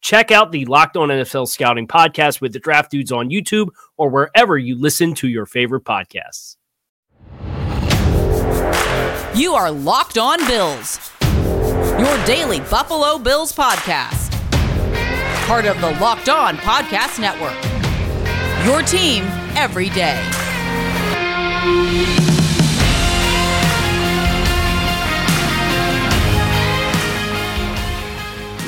Check out the Locked On NFL Scouting podcast with the Draft Dudes on YouTube or wherever you listen to your favorite podcasts. You are Locked On Bills, your daily Buffalo Bills podcast. Part of the Locked On Podcast Network. Your team every day.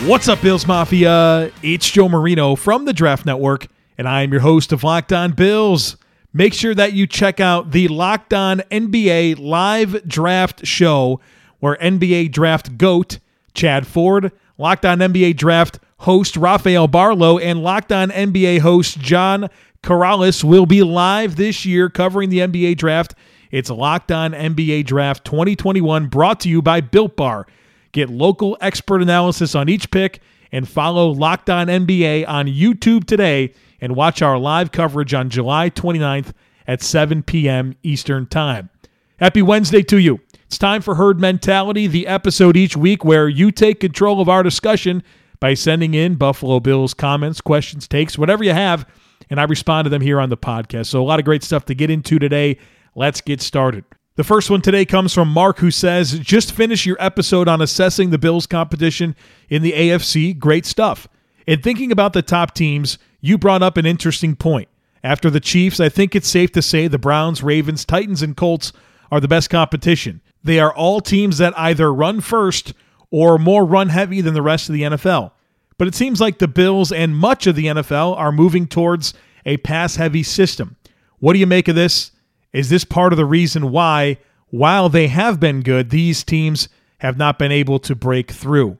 What's up, Bills Mafia? It's Joe Marino from the Draft Network, and I am your host of Locked On Bills. Make sure that you check out the Locked On NBA live draft show where NBA draft GOAT Chad Ford, Locked On NBA draft host Rafael Barlowe, and Locked On NBA host John Karalis will be live this year covering the NBA draft. It's Locked On NBA Draft 2021 brought to you by Built Bar. Get local expert analysis on each pick and follow Locked On NBA on YouTube today and watch our live coverage on July 29th at 7 p.m. Eastern Time. Happy Wednesday to you. It's time for Herd Mentality, the episode each week where you take control of our discussion by sending in Buffalo Bills comments, questions, takes, whatever you have, and I respond to them here on the podcast. So, a lot of great stuff to get into today. Let's get started. The first one today comes from Mark, who says, Just finish your episode on assessing the Bills' competition in the AFC. Great stuff. In thinking about the top teams, you brought up an interesting point. After the Chiefs, I think it's safe to say the Browns, Ravens, Titans, and Colts are the best competition. They are all teams that either run first or more run heavy than the rest of the NFL. But it seems like the Bills and much of the NFL are moving towards a pass heavy system. What do you make of this? Is this part of the reason why, while they have been good, these teams have not been able to break through?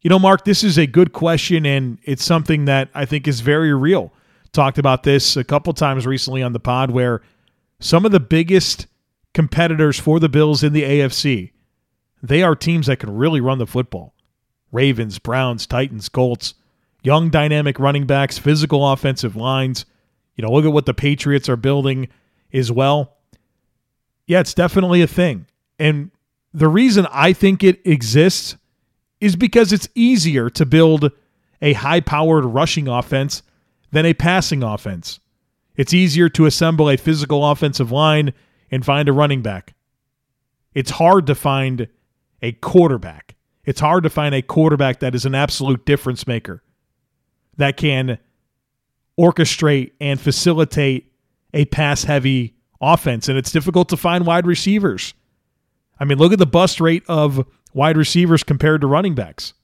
You know, Mark, this is a good question, and it's something that I think is very real. Talked about this a couple times recently on the pod where some of the biggest competitors for the Bills in the AFC, they are teams that can really run the football. Ravens, Browns, Titans, Colts, young dynamic running backs, physical offensive lines. You know, look at what the Patriots are building as well. Yeah, it's definitely a thing. And the reason I think it exists is because it's easier to build a high powered rushing offense than a passing offense. It's easier to assemble a physical offensive line and find a running back. It's hard to find a quarterback. It's hard to find a quarterback that is an absolute difference maker that can orchestrate and facilitate a pass heavy offense. And it's difficult to find wide receivers. I mean, look at the bust rate of wide receivers compared to running backs.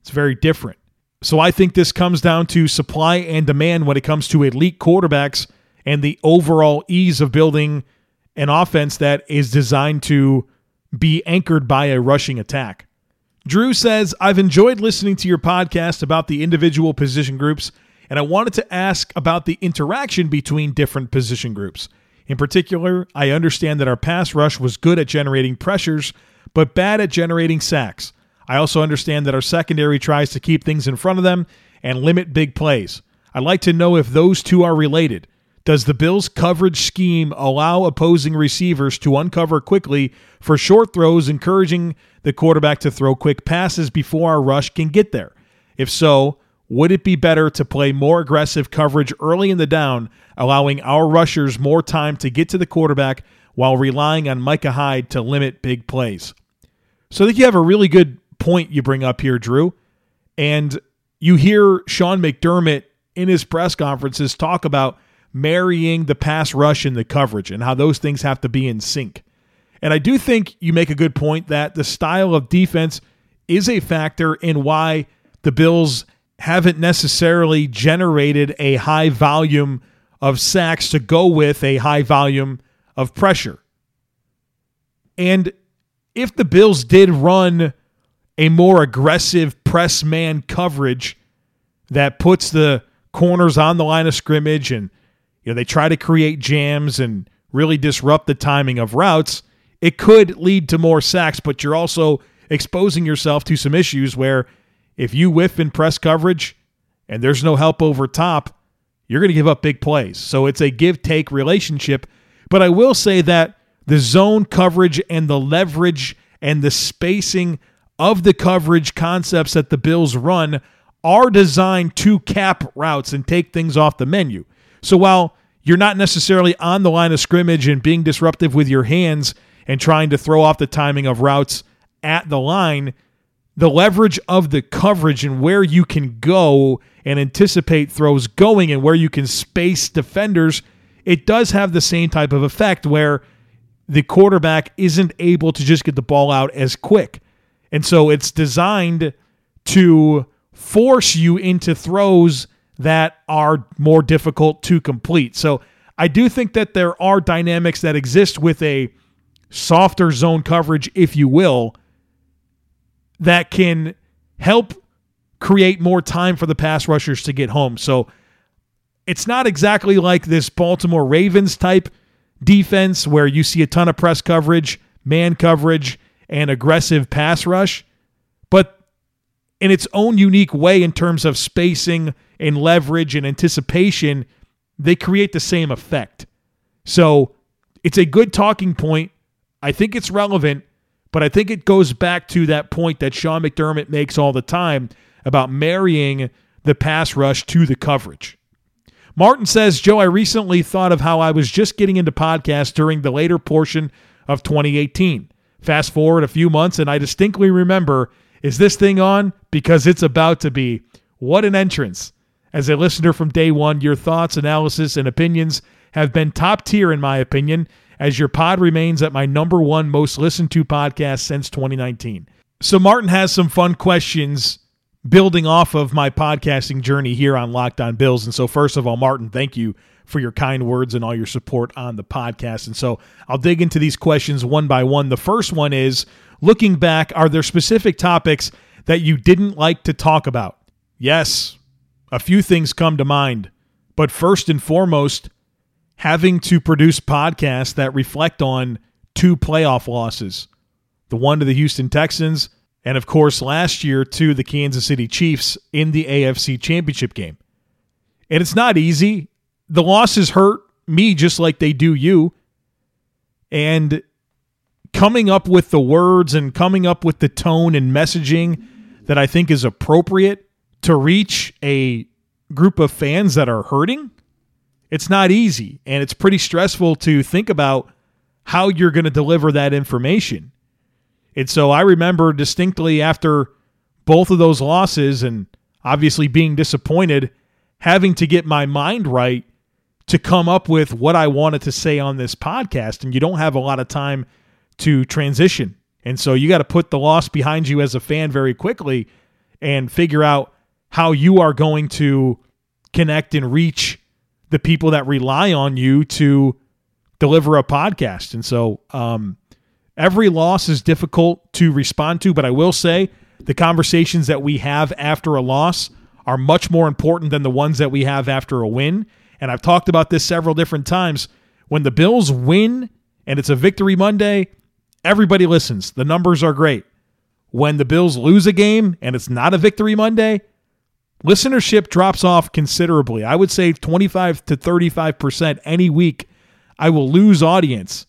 It's very different. So I think this comes down to supply and demand when it comes to elite quarterbacks and the overall ease of building an offense that is designed to be anchored by a rushing attack. Drew says, I've enjoyed listening to your podcast about the individual position groups, and I wanted to ask about the interaction between different position groups. In particular, I understand that our pass rush was good at generating pressures, but bad at generating sacks. I also understand that our secondary tries to keep things in front of them and limit big plays. I'd like to know if those two are related. Does the Bills' coverage scheme allow opposing receivers to uncover quickly for short throws, encouraging the quarterback to throw quick passes before our rush can get there? If so, would it be better to play more aggressive coverage early in the down, allowing our rushers more time to get to the quarterback while relying on Micah Hyde to limit big plays? So I think you have a really good point you bring up here, Drew. And you hear Sean McDermott in his press conferences talk about marrying the pass rush and the coverage and how those things have to be in sync. And I do think you make a good point that the style of defense is a factor in why the Bills haven't necessarily generated a high volume of sacks to go with a high volume of pressure. And if the Bills did run a more aggressive press man coverage that puts the corners on the line of scrimmage and you know they try to create jams and really disrupt the timing of routes, it could lead to more sacks, but you're also exposing yourself to some issues where if you whiff in press coverage and there's no help over top, you're going to give up big plays. So it's a give take relationship. But I will say that the zone coverage and the leverage and the spacing of the coverage concepts that the Bills run are designed to cap routes and take things off the menu. So while you're not necessarily on the line of scrimmage and being disruptive with your hands and trying to throw off the timing of routes at the line, the leverage of the coverage and where you can go and anticipate throws going and where you can space defenders, it does have the same type of effect where the quarterback isn't able to just get the ball out as quick. And so it's designed to force you into throws that are more difficult to complete. So I do think that there are dynamics that exist with a softer zone coverage, if you will, that can help create more time for the pass rushers to get home. So it's not exactly like this Baltimore Ravens type defense where you see a ton of press coverage, man coverage, and aggressive pass rush, but in its own unique way in terms of spacing and leverage and anticipation, they create the same effect. So it's a good talking point. I think it's relevant. But I think it goes back to that point that Sean McDermott makes all the time about marrying the pass rush to the coverage. Martin says, Joe, I recently thought of how I was just getting into podcasts during the later portion of 2018. Fast forward a few months, and I distinctly remember is this thing on? Because it's about to be. What an entrance. As a listener from day one, your thoughts, analysis, and opinions have been top tier, in my opinion, as your pod remains at my number one most listened to podcast since 2019. So, Martin has some fun questions building off of my podcasting journey here on Locked On Bills. And so, first of all, Martin, thank you for your kind words and all your support on the podcast. And so, I'll dig into these questions one by one. The first one is looking back, are there specific topics that you didn't like to talk about? Yes, a few things come to mind. But first and foremost, having to produce podcasts that reflect on two playoff losses the one to the Houston Texans, and of course, last year to the Kansas City Chiefs in the AFC Championship game. And it's not easy. The losses hurt me just like they do you. And coming up with the words and coming up with the tone and messaging that I think is appropriate to reach a group of fans that are hurting it's not easy and it's pretty stressful to think about how you're going to deliver that information. And so I remember distinctly after both of those losses and obviously being disappointed, having to get my mind right to come up with what I wanted to say on this podcast. And you don't have a lot of time to transition. And so you got to put the loss behind you as a fan very quickly and figure out how you are going to connect and reach the people that rely on you to deliver a podcast. And so um, every loss is difficult to respond to, but I will say the conversations that we have after a loss are much more important than the ones that we have after a win. And I've talked about this several different times. When the Bills win and it's a victory Monday, everybody listens. The numbers are great. When the Bills lose a game and it's not a victory Monday, listenership drops off considerably. I would say 25 to 35% any week I will lose audience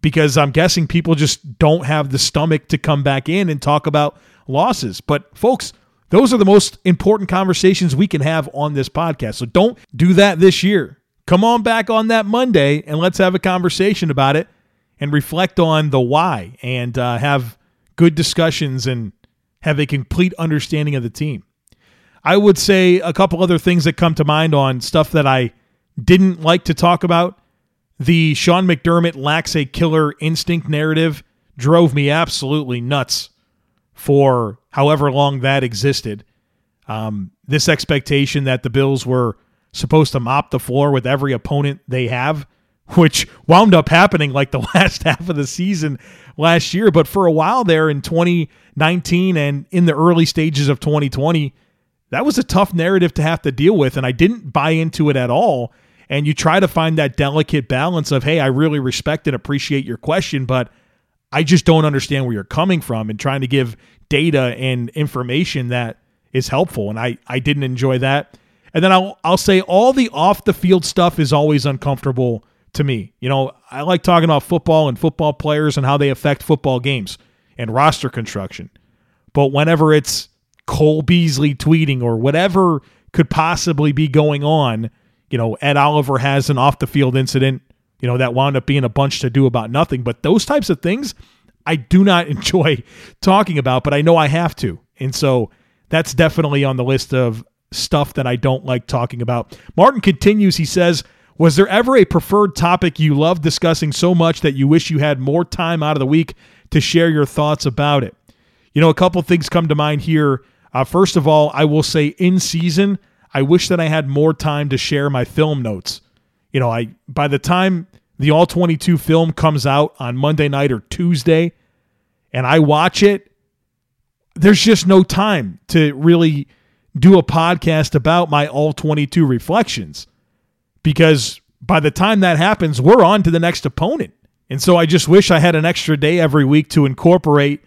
because I'm guessing people just don't have the stomach to come back in and talk about losses. But folks, those are the most important conversations we can have on this podcast. So don't do that this year. Come on back on that Monday and let's have a conversation about it and reflect on the why and uh, have good discussions and have a complete understanding of the team. I would say a couple other things that come to mind on stuff that I didn't like to talk about. The Sean McDermott lacks a killer instinct narrative drove me absolutely nuts for however long that existed. Um, this expectation that the Bills were supposed to mop the floor with every opponent they have, which wound up happening like the last half of the season last year. But for a while there in 2019 and in the early stages of 2020, that was a tough narrative to have to deal with. And I didn't buy into it at all. And you try to find that delicate balance of, hey, I really respect and appreciate your question, but I just don't understand where you're coming from and trying to give data and information that is helpful. And I, I didn't enjoy that. And then I'll, I'll say all the off the field stuff is always uncomfortable to me. You know, I like talking about football and football players and how they affect football games and roster construction. But whenever it's Cole Beasley tweeting or whatever could possibly be going on, you know, Ed Oliver has an off the field incident, you know, that wound up being a bunch to do about nothing. But those types of things I do not enjoy talking about, but I know I have to. And so that's definitely on the list of stuff that I don't like talking about. Martin continues, he says, Was there ever a preferred topic you love discussing so much that you wish you had more time out of the week to share your thoughts about it? You know, a couple things come to mind here uh, first of all, I will say in season, I wish that I had more time to share my film notes. You know, I by the time the all 22 film comes out on Monday night or Tuesday and I watch it, there's just no time to really do a podcast about my all 22 reflections because by the time that happens, we're on to the next opponent. And so I just wish I had an extra day every week to incorporate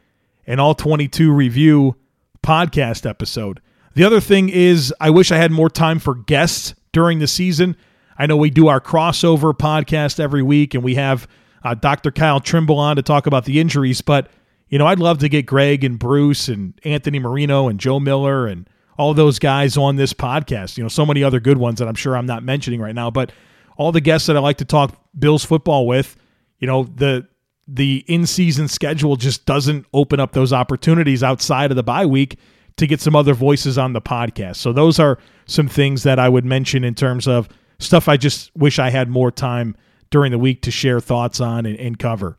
an all 22 review podcast episode. The other thing is, I wish I had more time for guests during the season. I know we do our crossover podcast every week, and we have uh, Dr. Kyle Trimble on to talk about the injuries. But you know, I'd love to get Greg and Bruce and Anthony Marino and Joe Miller and all those guys on this podcast. You know, so many other good ones that I'm sure I'm not mentioning right now. But all the guests that I like to talk Bills football with, you know, the the in-season schedule just doesn't open up those opportunities outside of the bye week to get some other voices on the podcast. So those are some things that I would mention in terms of stuff I just wish I had more time during the week to share thoughts on and, and cover.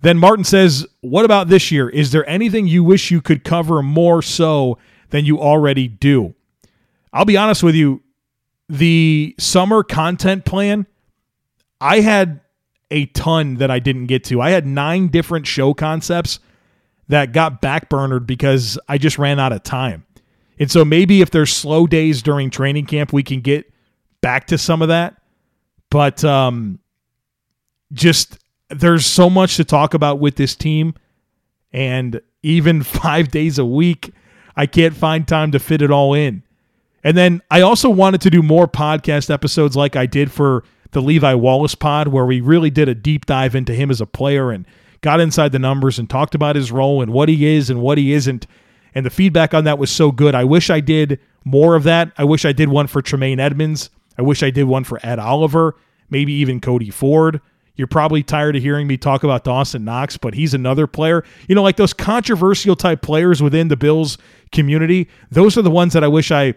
Then Martin says, What about this year? Is there anything you wish you could cover more so than you already do? I'll be honest with you, the summer content plan, I had a ton that I didn't get to. I had nine different show concepts that got backburnered because I just ran out of time. And so maybe if there's slow days during training camp, we can get back to some of that. But um, just there's so much to talk about with this team. And even five days a week, I can't find time to fit it all in. And then I also wanted to do more podcast episodes like I did for the Levi Wallace pod, where we really did a deep dive into him as a player and got inside the numbers and talked about his role and what he is and what he isn't. And the feedback on that was so good. I wish I did more of that. I wish I did one for Tremaine Edmunds. I wish I did one for Ed Oliver, maybe even Cody Ford. You're probably tired of hearing me talk about Dawson Knox, but he's another player. You know, like those controversial type players within the Bills community, those are the ones that I wish I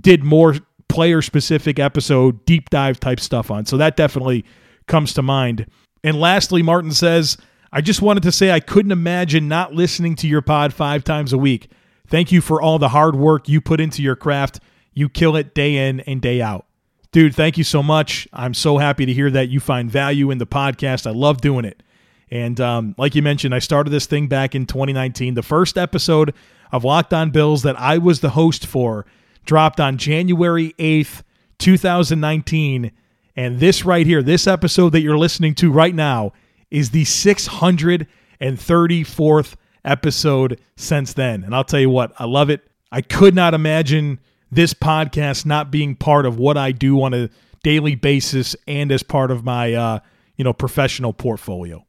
did more player specific episode, deep dive type stuff on. So that definitely comes to mind. And lastly, Martin says, I just wanted to say I couldn't imagine not listening to your pod five times a week. Thank you for all the hard work you put into your craft. You kill it day in and day out. Dude, thank you so much. I'm so happy to hear that you find value in the podcast. I love doing it. And um, like you mentioned, I started this thing back in 2019. The first episode of Locked On Bills that I was the host for dropped on January 8th, 2019. And this right here, this episode that you're listening to right now, is the 634th episode since then. And I'll tell you what, I love it. I could not imagine this podcast not being part of what I do on a daily basis and as part of my uh, you know professional portfolio.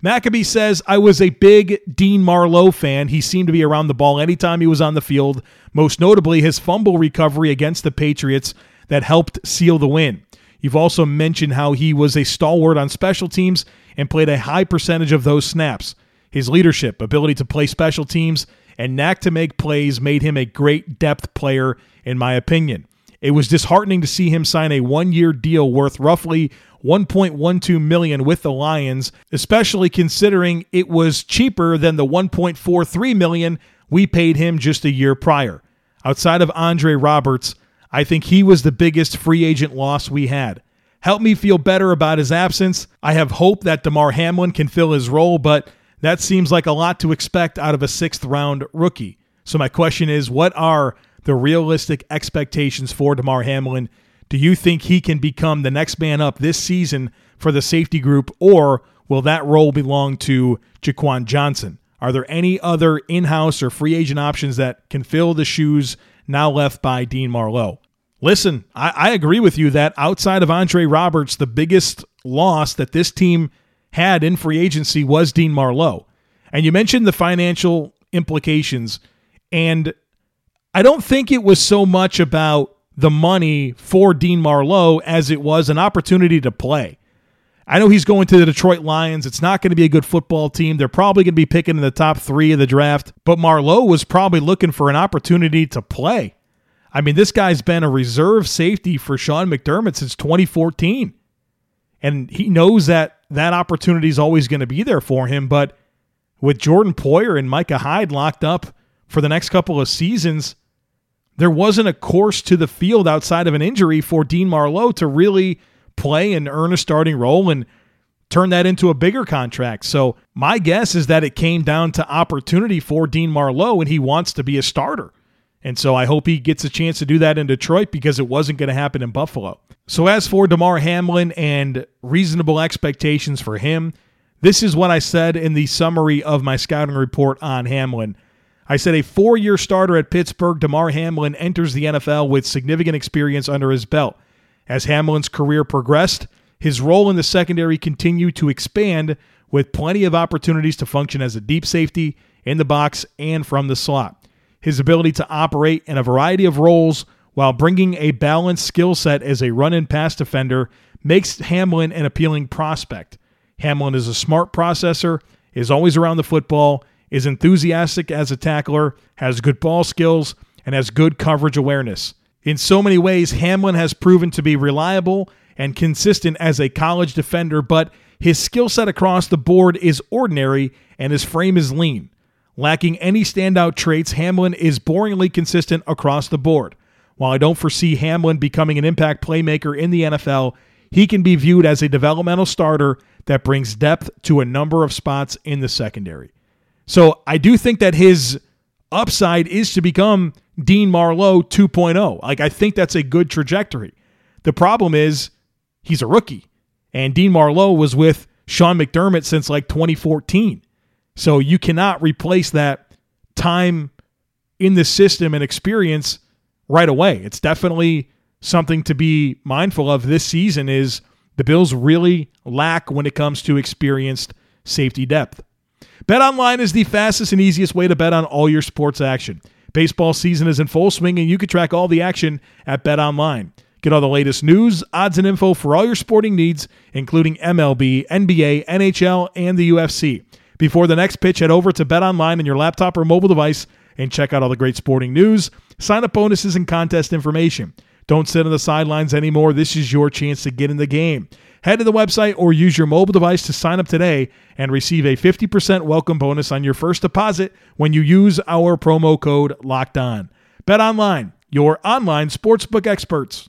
Maccabee says, I was a big Dean Marlowe fan. He seemed to be around the ball anytime he was on the field, most notably his fumble recovery against the Patriots that helped seal the win. You've also mentioned how he was a stalwart on special teams and played a high percentage of those snaps. His leadership, ability to play special teams, and knack to make plays made him a great depth player, in my opinion. It was disheartening to see him sign a one-year deal worth roughly 1.12 million with the Lions, especially considering it was cheaper than the 1.43 million we paid him just a year prior. Outside of Andre Roberts, I think he was the biggest free agent loss we had. Help me feel better about his absence. I have hope that Damar Hamlin can fill his role, but that seems like a lot to expect out of a sixth round rookie. So, my question is what are the realistic expectations for Damar Hamlin? Do you think he can become the next man up this season for the safety group, or will that role belong to Jaquan Johnson? Are there any other in house or free agent options that can fill the shoes now left by Dean Marlowe? Listen, I, I agree with you that outside of Andre Roberts, the biggest loss that this team had in free agency was Dean Marlowe. And you mentioned the financial implications. And I don't think it was so much about the money for Dean Marlowe as it was an opportunity to play. I know he's going to the Detroit Lions. It's not going to be a good football team. They're probably going to be picking in the top three of the draft, but Marlowe was probably looking for an opportunity to play. I mean, this guy's been a reserve safety for Sean McDermott since 2014. And he knows that that opportunity is always going to be there for him. But with Jordan Poyer and Micah Hyde locked up for the next couple of seasons, there wasn't a course to the field outside of an injury for Dean Marlowe to really play and earn a starting role and turn that into a bigger contract. So my guess is that it came down to opportunity for Dean Marlowe and he wants to be a starter. And so I hope he gets a chance to do that in Detroit because it wasn't going to happen in Buffalo. So as for Damar Hamlin and reasonable expectations for him, this is what I said in the summary of my scouting report on Hamlin. I said a four year starter at Pittsburgh, Damar Hamlin enters the NFL with significant experience under his belt. As Hamlin's career progressed, his role in the secondary continued to expand with plenty of opportunities to function as a deep safety in the box and from the slot. His ability to operate in a variety of roles while bringing a balanced skill set as a run and pass defender makes Hamlin an appealing prospect. Hamlin is a smart processor, is always around the football, is enthusiastic as a tackler, has good ball skills, and has good coverage awareness. In so many ways, Hamlin has proven to be reliable and consistent as a college defender, but his skill set across the board is ordinary and his frame is lean. Lacking any standout traits, Hamlin is boringly consistent across the board. While I don't foresee Hamlin becoming an impact playmaker in the NFL, he can be viewed as a developmental starter that brings depth to a number of spots in the secondary. So I do think that his upside is to become Dean Marlowe 2.0. Like I think that's a good trajectory. The problem is he's a rookie, and Dean Marlowe was with Sean McDermott since like 2014. So you cannot replace that time in the system and experience right away. It's definitely something to be mindful of this season is the Bills really lack when it comes to experienced safety depth. BetOnline is the fastest and easiest way to bet on all your sports action. Baseball season is in full swing and you can track all the action at BetOnline. Get all the latest news, odds, and info for all your sporting needs, including MLB, NBA, NHL, and the UFC. Before the next pitch, head over to BetOnline on your laptop or mobile device and check out all the great sporting news, sign up bonuses, and contest information. Don't sit on the sidelines anymore. This is your chance to get in the game. Head to the website or use your mobile device to sign up today and receive a 50% welcome bonus on your first deposit when you use our promo code Locked On. Bet online, your online sportsbook experts.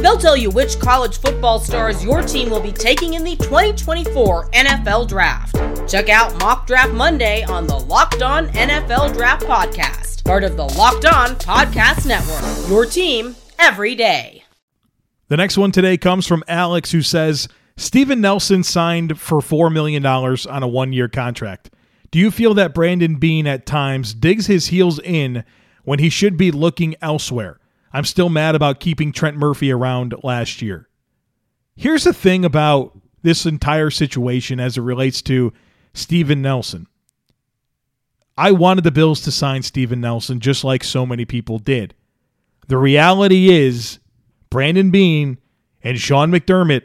They'll tell you which college football stars your team will be taking in the 2024 NFL Draft. Check out Mock Draft Monday on the Locked On NFL Draft Podcast, part of the Locked On Podcast Network. Your team every day. The next one today comes from Alex, who says Steven Nelson signed for $4 million on a one year contract. Do you feel that Brandon Beane at times digs his heels in when he should be looking elsewhere? I'm still mad about keeping Trent Murphy around last year. Here's the thing about this entire situation as it relates to Steven Nelson. I wanted the Bills to sign Steven Nelson just like so many people did. The reality is, Brandon Beane and Sean McDermott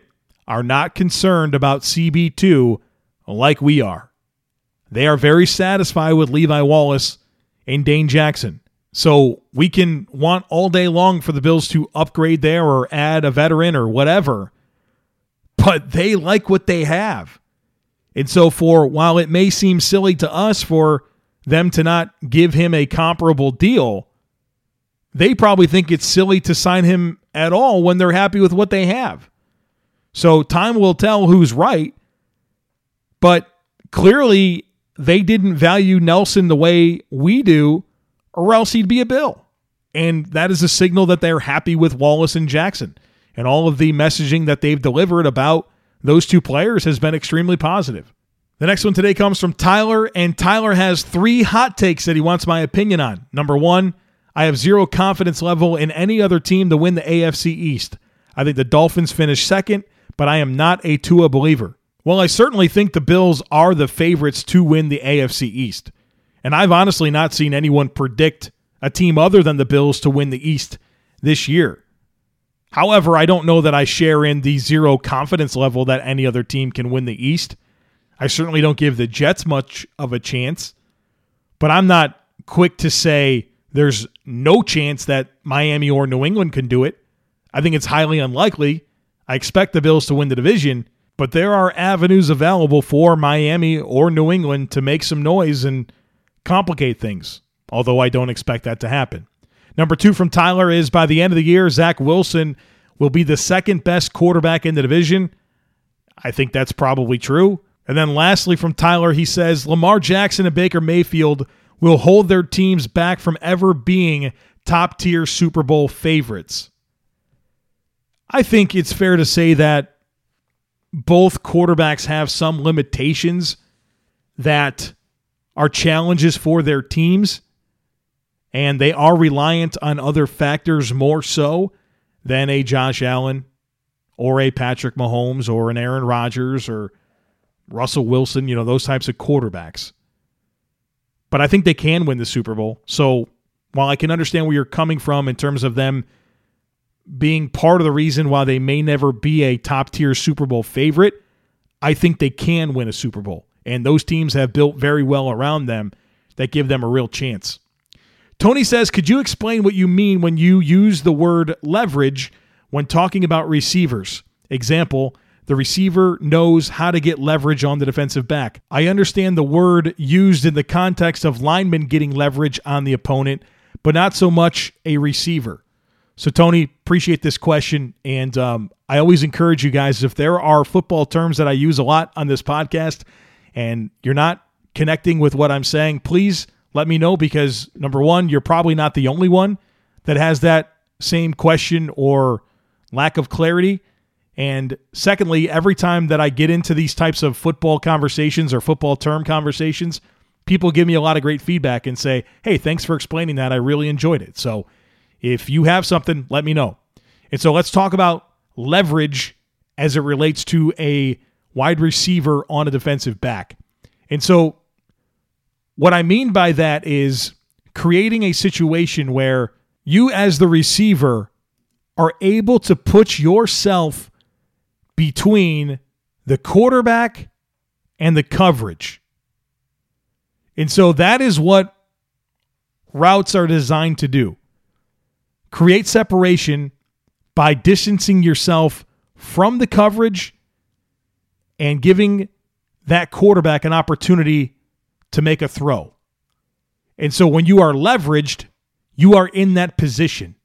are not concerned about CB2 like we are. They are very satisfied with Levi Wallace and Dane Jackson. So we can want all day long for the Bills to upgrade there or add a veteran or whatever, but they like what they have. And so, for while it may seem silly to us for them to not give him a comparable deal, they probably think it's silly to sign him at all when they're happy with what they have. So, time will tell who's right. But clearly, they didn't value Nelson the way we do or else he'd be a Bill. And that is a signal that they're happy with Wallace and Jackson. And all of the messaging that they've delivered about those two players has been extremely positive. The next one today comes from Tyler, and Tyler has three hot takes that he wants my opinion on. Number one, I have zero confidence level in any other team to win the AFC East. I think the Dolphins finish second, but I am not a Tua believer. Well, I certainly think the Bills are the favorites to win the AFC East. And I've honestly not seen anyone predict a team other than the Bills to win the East this year. However, I don't know that I share in the zero confidence level that any other team can win the East. I certainly don't give the Jets much of a chance, but I'm not quick to say there's no chance that Miami or New England can do it. I think it's highly unlikely. I expect the Bills to win the division, but there are avenues available for Miami or New England to make some noise and complicate things, although I don't expect that to happen. Number two from Tyler is by the end of the year, Zach Wilson will be the second best quarterback in the division. I think that's probably true. And then lastly from Tyler, he says Lamar Jackson and Baker Mayfield will hold their teams back from ever being top tier Super Bowl favorites. I think it's fair to say that both quarterbacks have some limitations that are challenges for their teams, and they are reliant on other factors more so than a Josh Allen or a Patrick Mahomes or an Aaron Rodgers or Russell Wilson, you know, those types of quarterbacks. But I think they can win the Super Bowl. So while I can understand where you're coming from in terms of them being part of the reason why they may never be a top tier Super Bowl favorite, I think they can win a Super Bowl and those teams have built very well around them that give them a real chance. Tony says, Could you explain what you mean when you use the word leverage when talking about receivers? Example, the receiver knows how to get leverage on the defensive back. I understand the word used in the context of linemen getting leverage on the opponent, but not so much a receiver. So, Tony, appreciate this question. And um, I always encourage you guys if there are football terms that I use a lot on this podcast, and you're not connecting with what I'm saying, please let me know because number one, you're probably not the only one that has that same question or lack of clarity. And secondly, every time that I get into these types of football conversations or football term conversations, people give me a lot of great feedback and say, hey, thanks for explaining that. I really enjoyed it. So if you have something, let me know. And so let's talk about leverage as it relates to a wide receiver on a defensive back. And so, what I mean by that is creating a situation where you, as the receiver, are able to put yourself between the quarterback and the coverage. And so that is what routes are designed to do create separation by distancing yourself from the coverage and giving that quarterback an opportunity to make a throw. And so when you are leveraged, you are in that position.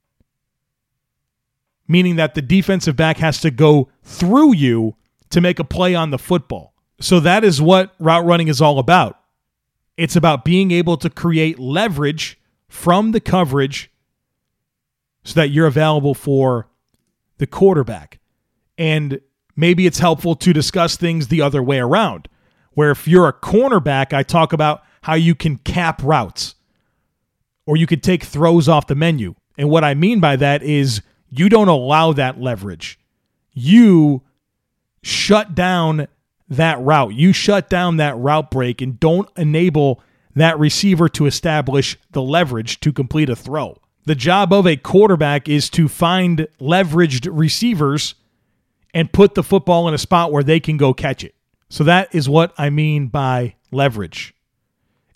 meaning that the defensive back has to go through you to make a play on the football. So that is what route running is all about. It's about being able to create leverage from the coverage so that you're available for the quarterback. And maybe it's helpful to discuss things the other way around, where if you're a cornerback, I talk about how you can cap routes or you could take throws off the menu. And what I mean by that is you don't allow that leverage. You shut down that route. You shut down that route break and don't enable that receiver to establish the leverage to complete a throw. The job of a quarterback is to find leveraged receivers and put the football in a spot where they can go catch it. So that is what I mean by leverage.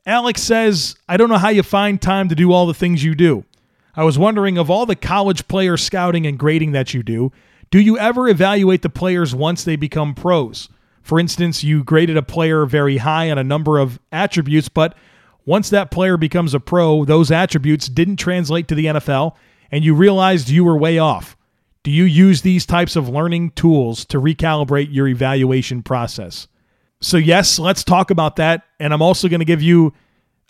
Alex says, I don't know how you find time to do all the things you do. I was wondering of all the college player scouting and grading that you do, do you ever evaluate the players once they become pros? For instance, you graded a player very high on a number of attributes, but once that player becomes a pro, those attributes didn't translate to the NFL, and you realized you were way off. Do you use these types of learning tools to recalibrate your evaluation process? So, yes, let's talk about that. And I'm also going to give you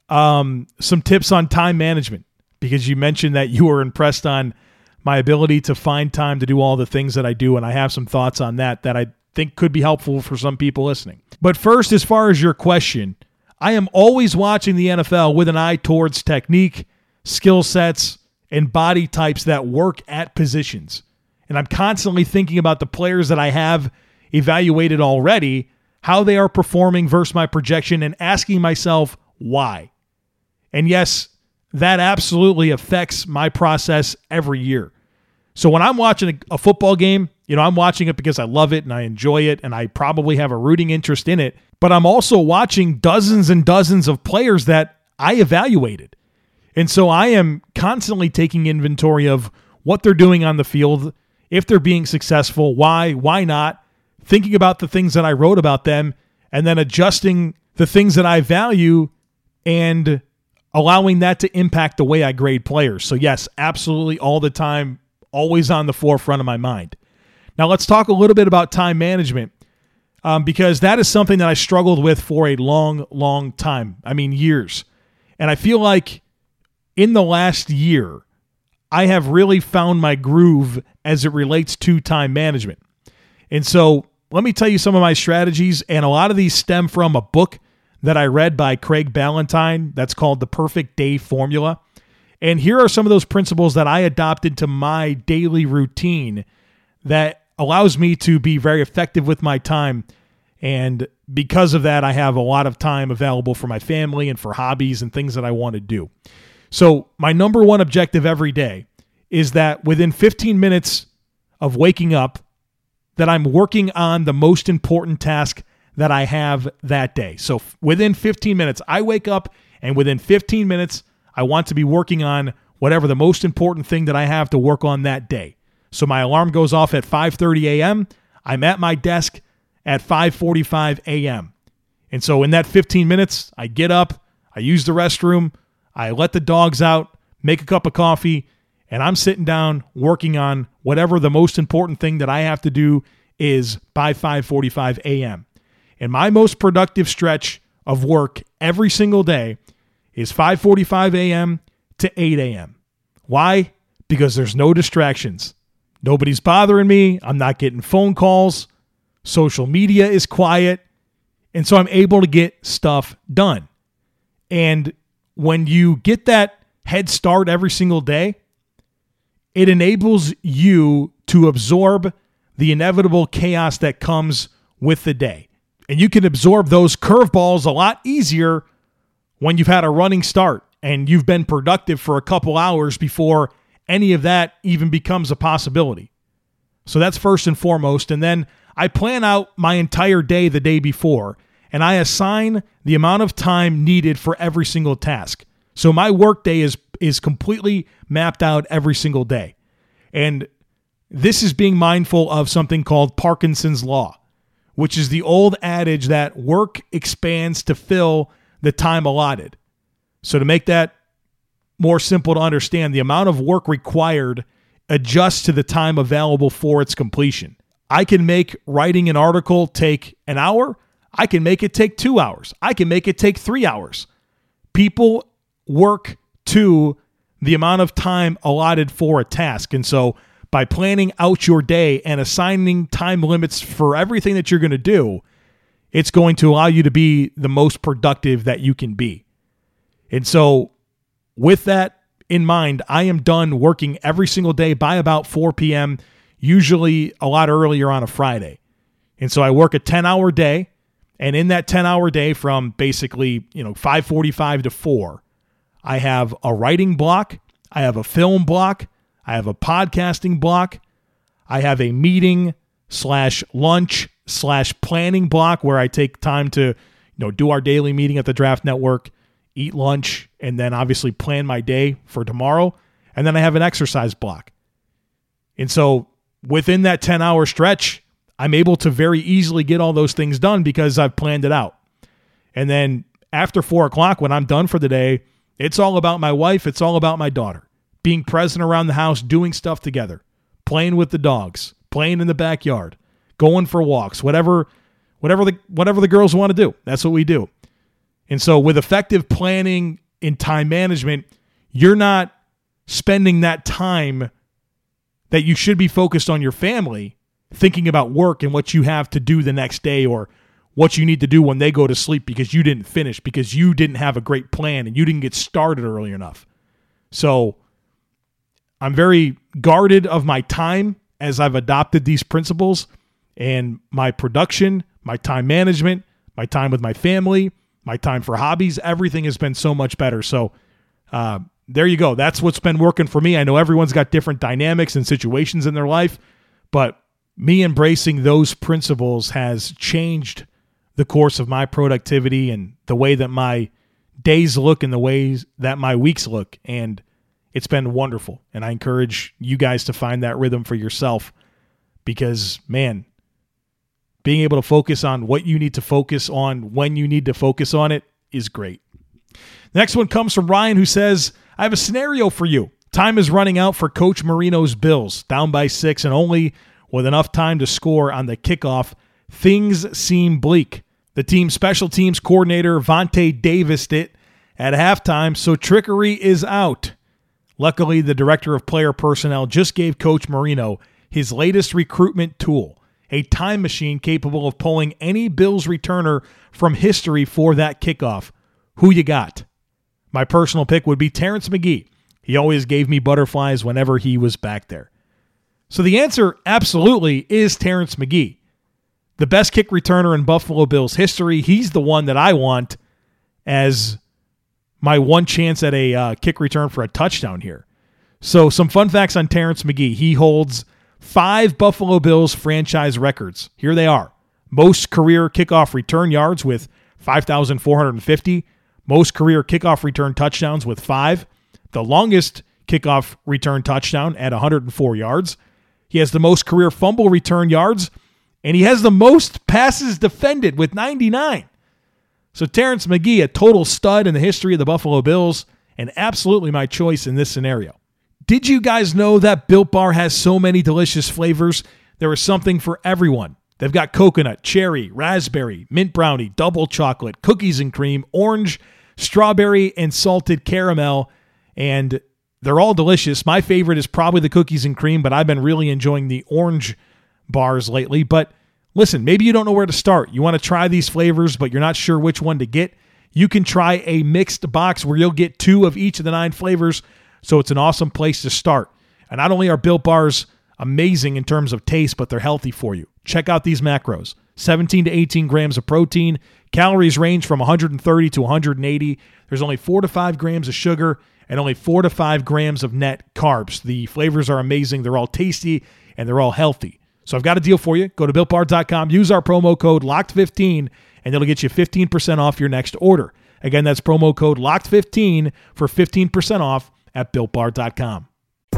um, some tips on time management because you mentioned that you were impressed on my ability to find time to do all the things that I do. And I have some thoughts on that that I think could be helpful for some people listening. But first, as far as your question, I am always watching the NFL with an eye towards technique, skill sets, and body types that work at positions. And I'm constantly thinking about the players that I have evaluated already, how they are performing versus my projection, and asking myself why. And yes, that absolutely affects my process every year. So when I'm watching a, football game, you know, I'm watching it because I love it and I enjoy it and I probably have a rooting interest in it but I'm also watching dozens and dozens of players that I evaluated. And so I am constantly taking inventory of what they're doing on the field, if they're being successful, why, why not, thinking about the things that I wrote about them, and then adjusting the things that I value and allowing that to impact the way I grade players. So, yes, absolutely all the time, always on the forefront of my mind. Now, let's talk a little bit about time management um, because that is something that I struggled with for a long, long time. I mean, years. And I feel like in the last year, I have really found my groove as it relates to time management. And so let me tell you some of my strategies. And a lot of these stem from a book that I read by Craig Ballantyne that's called The Perfect Day Formula. And here are some of those principles that I adopted to my daily routine that allows me to be very effective with my time. And because of that, I have a lot of time available for my family and for hobbies and things that I want to do. So, my number one objective every day is that within 15 minutes of waking up, that I'm working on the most important task that I have that day. So, within 15 minutes, I wake up and within 15 minutes, I want to be working on whatever the most important thing that I have to work on that day. So my alarm goes off at 5:30 a.m. I'm at my desk at 5:45 a.m. And so in that 15 minutes, I get up, I use the restroom, I let the dogs out, make a cup of coffee, and I'm sitting down working on whatever the most important thing that I have to do is by 5:45 a.m. And my most productive stretch of work every single day is 5:45 a.m. to 8 a.m. Why? Because there's no distractions. Nobody's bothering me. I'm not getting phone calls. Social media is quiet. And so I'm able to get stuff done. And when you get that head start every single day, it enables you to absorb the inevitable chaos that comes with the day. And you can absorb those curveballs a lot easier when you've had a running start and you've been productive for a couple hours before any of that even becomes a possibility. So that's first and foremost. And then I plan out my entire day the day before and I assign the amount of time needed for every single task. So my workday is is completely mapped out every single day. And this is being mindful of something called Parkinson's law, which is the old adage that work expands to fill the time allotted. So to make that more simple to understand, the amount of work required adjust to the time available for its completion. I can make writing an article take an hour. I can make it take two hours. I can make it take three hours. People work to the amount of time allotted for a task. And so by planning out your day and assigning time limits for everything that you're going to do, it's going to allow you to be the most productive that you can be. And so, with that in mind, I am done working every single day by about 4 p.m., usually a lot earlier on a Friday. And so I work a 10 hour day. And in that 10 hour day from basically, you know, 545 to 4, I have a writing block, I have a film block, I have a podcasting block, I have a meeting slash lunch slash planning block where I take time to, you know, do our daily meeting at the Draft Network, eat lunch, and then obviously plan my day for tomorrow. And then I have an exercise block. And so within that 10 hour stretch, I'm able to very easily get all those things done because I've planned it out. And then after four o'clock, when I'm done for the day, it's all about my wife. It's all about my daughter. Being present around the house, doing stuff together, playing with the dogs, playing in the backyard, going for walks, whatever, whatever the whatever the girls want to do. That's what we do. And so with effective planning and time management, you're not spending that time that you should be focused on your family, thinking about work and what you have to do the next day or what you need to do when they go to sleep because you didn't finish, because you didn't have a great plan and you didn't get started early enough. So I'm very guarded of my time as I've adopted these principles and my production, my time management, my time with my family, my time for hobbies, everything has been so much better. So, uh, there you go. That's what's been working for me. I know everyone's got different dynamics and situations in their life, but me embracing those principles has changed the course of my productivity and the way that my days look and the ways that my weeks look. And it's been wonderful. And I encourage you guys to find that rhythm for yourself because, man, being able to focus on what you need to focus on when you need to focus on it is great. The next one comes from Ryan who says, I have a scenario for you. Time is running out for Coach Marino's Bills, down by six and only with enough time to score on the kickoff. Things seem bleak. The team's special teams coordinator, Vontae Davis, it at halftime, so trickery is out. Luckily, the director of player personnel just gave Coach Marino his latest recruitment tool, a time machine capable of pulling any Bills returner from history for that kickoff. Who you got? My personal pick would be Terrence McGee. He always gave me butterflies whenever he was back there. So the answer absolutely is Terrence McGee the best kick returner in Buffalo Bills history. He's the one that I want as my one chance at a uh, kick return for a touchdown here. So, some fun facts on Terrence McGee. He holds five Buffalo Bills franchise records. Here they are most career kickoff return yards with 5,450, most career kickoff return touchdowns with five, the longest kickoff return touchdown at 104 yards. He has the most career fumble return yards and he has the most passes defended with 99. So Terrence McGee, a total stud in the history of the Buffalo Bills, and absolutely my choice in this scenario. Did you guys know that Built Bar has so many delicious flavors? There is something for everyone. They've got coconut, cherry, raspberry, mint brownie, double chocolate, cookies and cream, orange, strawberry, and salted caramel. And they're all delicious. My favorite is probably the cookies and cream, but I've been really enjoying the orange bars lately. But listen, maybe you don't know where to start. You want to try these flavors, but you're not sure which one to get. You can try a mixed box where you'll get two of each of the nine flavors. So it's an awesome place to start. And not only are Built Bars amazing in terms of taste, but they're healthy for you. Check out these macros 17 to 18 grams of protein. Calories range from 130 to 180. There's only 4 to 5 grams of sugar and only 4 to 5 grams of net carbs. The flavors are amazing. They're all tasty and they're all healthy. So I've got a deal for you. Go to builtbar.com, use our promo code LOCKED15, and it'll get you 15% off your next order. Again, that's promo code LOCKED15 for 15% off at builtbar.com.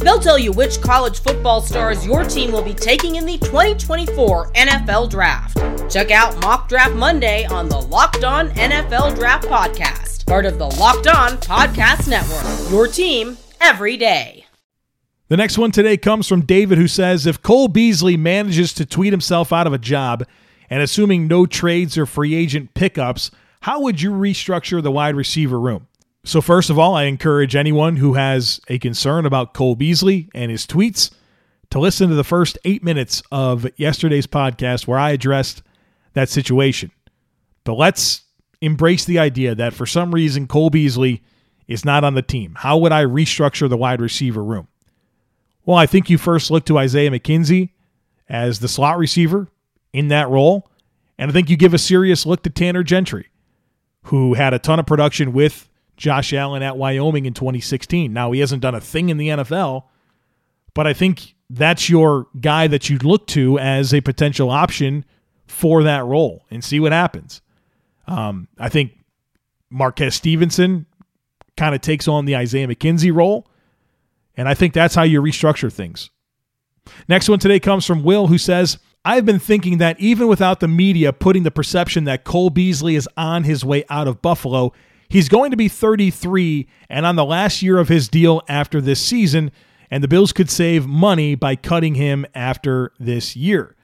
They'll tell you which college football stars your team will be taking in the 2024 NFL Draft. Check out Mock Draft Monday on the Locked On NFL Draft Podcast part of the Locked On Podcast Network. Your team every day. The next one today comes from David, who says If Cole Beasley manages to tweet himself out of a job, and assuming no trades or free agent pickups, how would you restructure the wide receiver room? So, first of all, I encourage anyone who has a concern about Cole Beasley and his tweets to listen to the first eight minutes of yesterday's podcast where I addressed that situation. But let's embrace the idea that for some reason Cole Beasley is not on the team. How would I restructure the wide receiver room? Well, I think you first look to Isaiah McKenzie as the slot receiver in that role. And I think you give a serious look to Tanner Gentry, who had a ton of production with Josh Allen at Wyoming in 2016. Now, he hasn't done a thing in the NFL, but I think that's your guy that you'd look to as a potential option for that role and see what happens. Um, I think Marquez Stevenson kind of takes on the Isaiah McKenzie role. And I think that's how you restructure things. Next one today comes from Will, who says, I've been thinking that even without the media putting the perception that Cole Beasley is on his way out of Buffalo, he's going to be 33 and on the last year of his deal after this season, and the Bills could save money by cutting him after this year.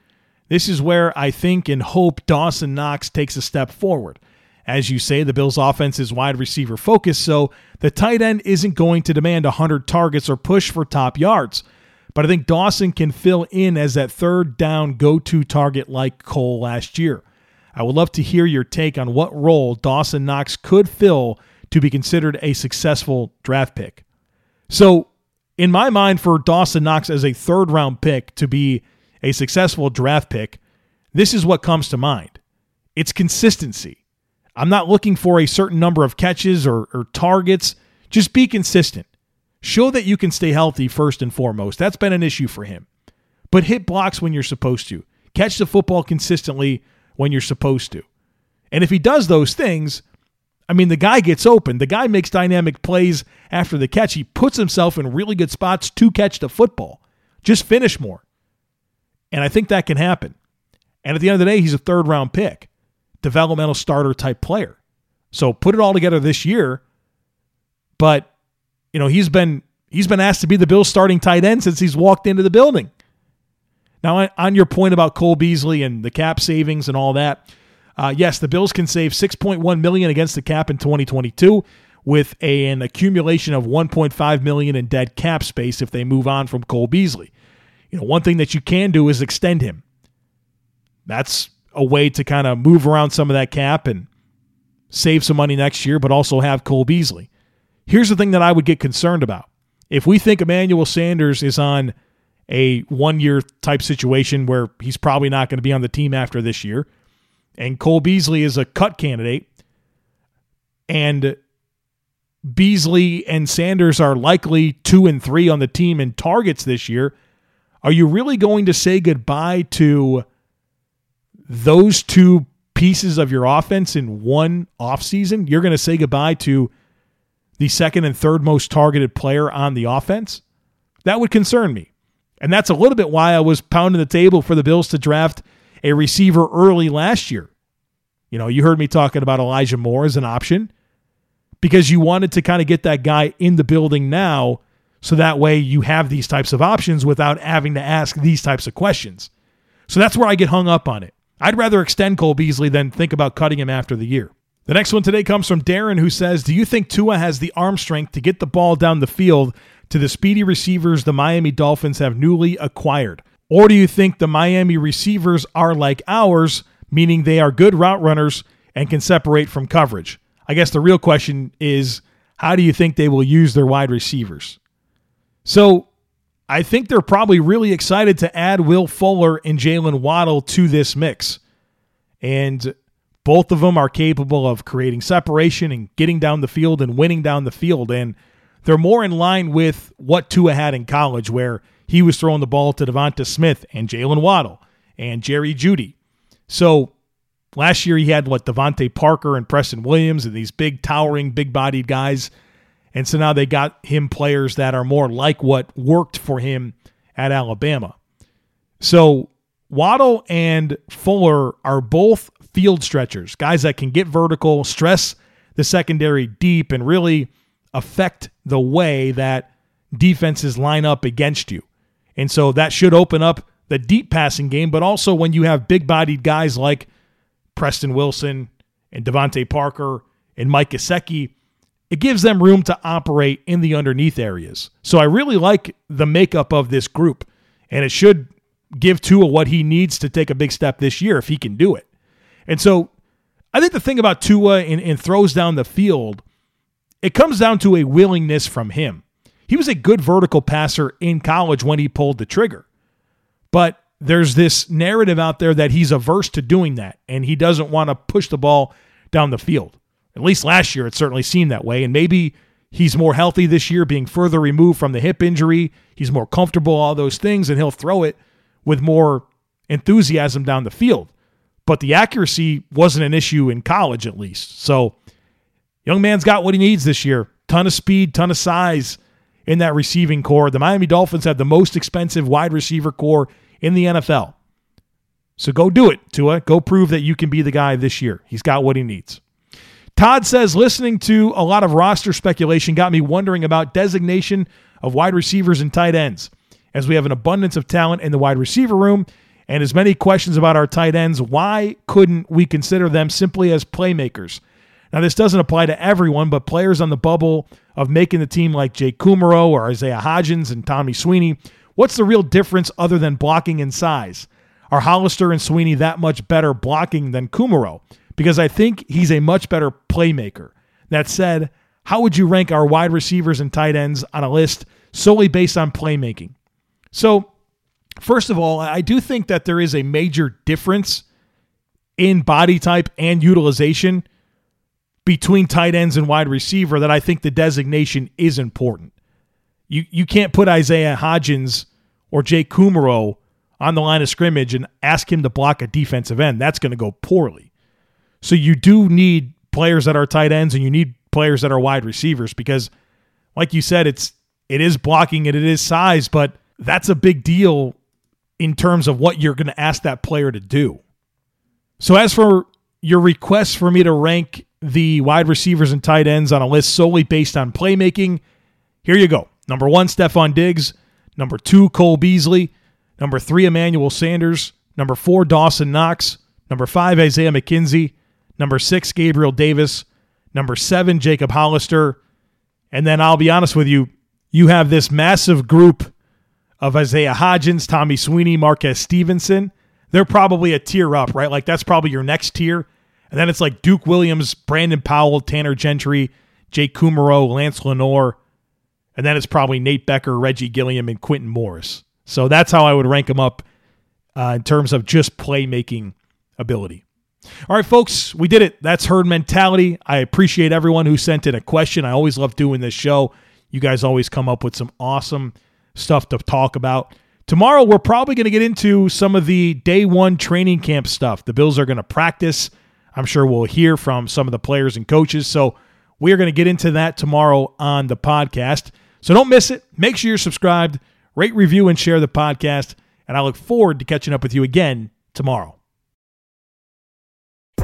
This is where I think and hope Dawson Knox takes a step forward. As you say, the Bills' offense is wide receiver focused, so the tight end isn't going to demand 100 targets or push for top yards. But I think Dawson can fill in as that third down go to target like Cole last year. I would love to hear your take on what role Dawson Knox could fill to be considered a successful draft pick. So, in my mind, for Dawson Knox as a third round pick to be a successful draft pick, this is what comes to mind it's consistency. I'm not looking for a certain number of catches or, or, targets. Just be consistent. Show that you can stay healthy first and foremost. That's been an issue for him. But hit blocks when you're supposed to. Catch the football consistently when you're supposed to. And if he does those things, I mean, the guy gets open. The guy makes dynamic plays after the catch. He puts himself in really good spots to catch the football. Just finish more. And I think that can happen. And at the end of the day, he's a third round pick, developmental starter type player. So put it all together this year. But, you know, he's been he's been asked to be the Bills starting tight end since he's walked into the building. Now, on your point about Cole Beasley and the cap savings and all that, uh, yes, the Bills can save 6.1 million against the cap in 2022 with a, an accumulation of 1.5 million in dead cap space if they move on from Cole Beasley. You know, one thing that you can do is extend him. That's a way to kind of move around some of that cap and save some money next year, but also have Cole Beasley. Here's the thing that I would get concerned about. If we think Emmanuel Sanders is on a one year type situation where he's probably not going to be on the team after this year, and Cole Beasley is a cut candidate, and Beasley and Sanders are likely two and three on the team in targets this year, are you really going to say goodbye to those two pieces of your offense in one offseason? You're going to say goodbye to the second and third most targeted player on the offense? That would concern me. And that's a little bit why I was pounding the table for the Bills to draft a receiver early last year. You know, you heard me talking about Elijah Moore as an option because you wanted to kind of get that guy in the building now so that way you have these types of options without having to ask these types of questions. So that's where I get hung up on it. I'd rather extend Cole Beasley than think about cutting him after the year. The next one today comes from Darren, who says Do you think Tua has the arm strength to get the ball down the field to the speedy receivers the Miami Dolphins have newly acquired? Or do you think the Miami receivers are like ours, meaning they are good route runners and can separate from coverage? I guess the real question is how do you think they will use their wide receivers? So I think they're probably really excited to add Will Fuller and Jalen Waddle to this mix. And Both of them are capable of creating separation and getting down the field and winning down the field. And they're more in line with what Tua had in college, where he was throwing the ball to Devonta Smith and Jalen Waddle and Jerry Jeudy. So last year he had what DeVante Parker and Preston Williams and these big towering, big bodied guys. And so now they got him players that are more like what worked for him at Alabama. So Waddle and Fuller are both field stretchers, guys that can get vertical, stress the secondary deep, and really affect the way that defenses line up against you. And so that should open up the deep passing game, but also when you have big bodied guys like Preston Wilson and DeVante Parker and Mike Gesicki, it gives them room to operate in the underneath areas. So I really like the makeup of this group, and it should give Tua what he needs to take a big step this year if he can do it. And so I think the thing about Tua and, and throws down the field, it comes down to a willingness from him. He was a good vertical passer in college when he pulled the trigger. But there's this narrative out there that he's averse to doing that and he doesn't want to push the ball down the field. At least last year, it certainly seemed that way. And maybe he's more healthy this year, being further removed from the hip injury. He's more comfortable, all those things, and he'll throw it with more enthusiasm down the field. But the accuracy wasn't an issue in college, at least. So, young man's got what he needs this year ton of speed, ton of size in that receiving corps. The Miami Dolphins have the most expensive wide receiver corps in the NFL. So go do it, Tua. Go prove that you can be the guy this year. He's got what he needs. Todd says listening to a lot of roster speculation got me wondering about designation of wide receivers and tight ends as we have an abundance of talent in the wide receiver room and as many questions about our tight ends, why couldn't we consider them simply as playmakers? Now, this doesn't apply to everyone, but players on the bubble of making the team like Jake Kumerow or Isaiah Hodgins and Tommy Sweeney, what's the real difference other than blocking and size? Are Hollister and Sweeney that much better blocking than Kumaro? Because I think he's a much better playmaker. That said, how would you rank our wide receivers and tight ends on a list solely based on playmaking? So, first of all, I do think that there is a major difference in body type and utilization between tight ends and wide receiver that I think the designation is important. You you can't put Isaiah Hodgins or Jake Kumerow on the line of scrimmage and ask him to block a defensive end. That's going to go poorly. So you do need players that are tight ends and you need players that are wide receivers because like you said it's it is blocking and it is size, but that's a big deal in terms of what you're going to ask that player to do. So, as for your request for me to rank the wide receivers and tight ends on a list solely based on playmaking, here you go. Number one, Stefon Diggs. Number two, Cole Beasley. Number three, Emmanuel Sanders. Number four, Dawson Knox. Number five, Isaiah McKenzie. Number six, Gabriel Davis. Number seven, Jacob Hollister. And then I'll be honest with you, you have this massive group of Isaiah Hodgins, Tommy Sweeney, Marquez Stevenson, they're probably a tier up, right? Like that's probably your next tier. And then it's like Duke Williams, Brandon Powell, Tanner Gentry, Jake Kumerow, Lance Lenoir. And then it's probably Nate Becker, Reggie Gilliam, and Quintin Morris. So that's how I would rank them up uh, in terms of just playmaking ability. All right, folks, we did it. That's herd mentality. I appreciate everyone who sent in a question. I always love doing this show. You guys always come up with some awesome stuff to talk about. Tomorrow, we're probably going to get into some of the day one training camp stuff. The Bills are going to practice. I'm sure we'll hear from some of the players and coaches. So we are going to get into that tomorrow on the podcast. So don't miss it. Make sure you're subscribed, rate, review, and share the podcast. And I look forward to catching up with you again tomorrow.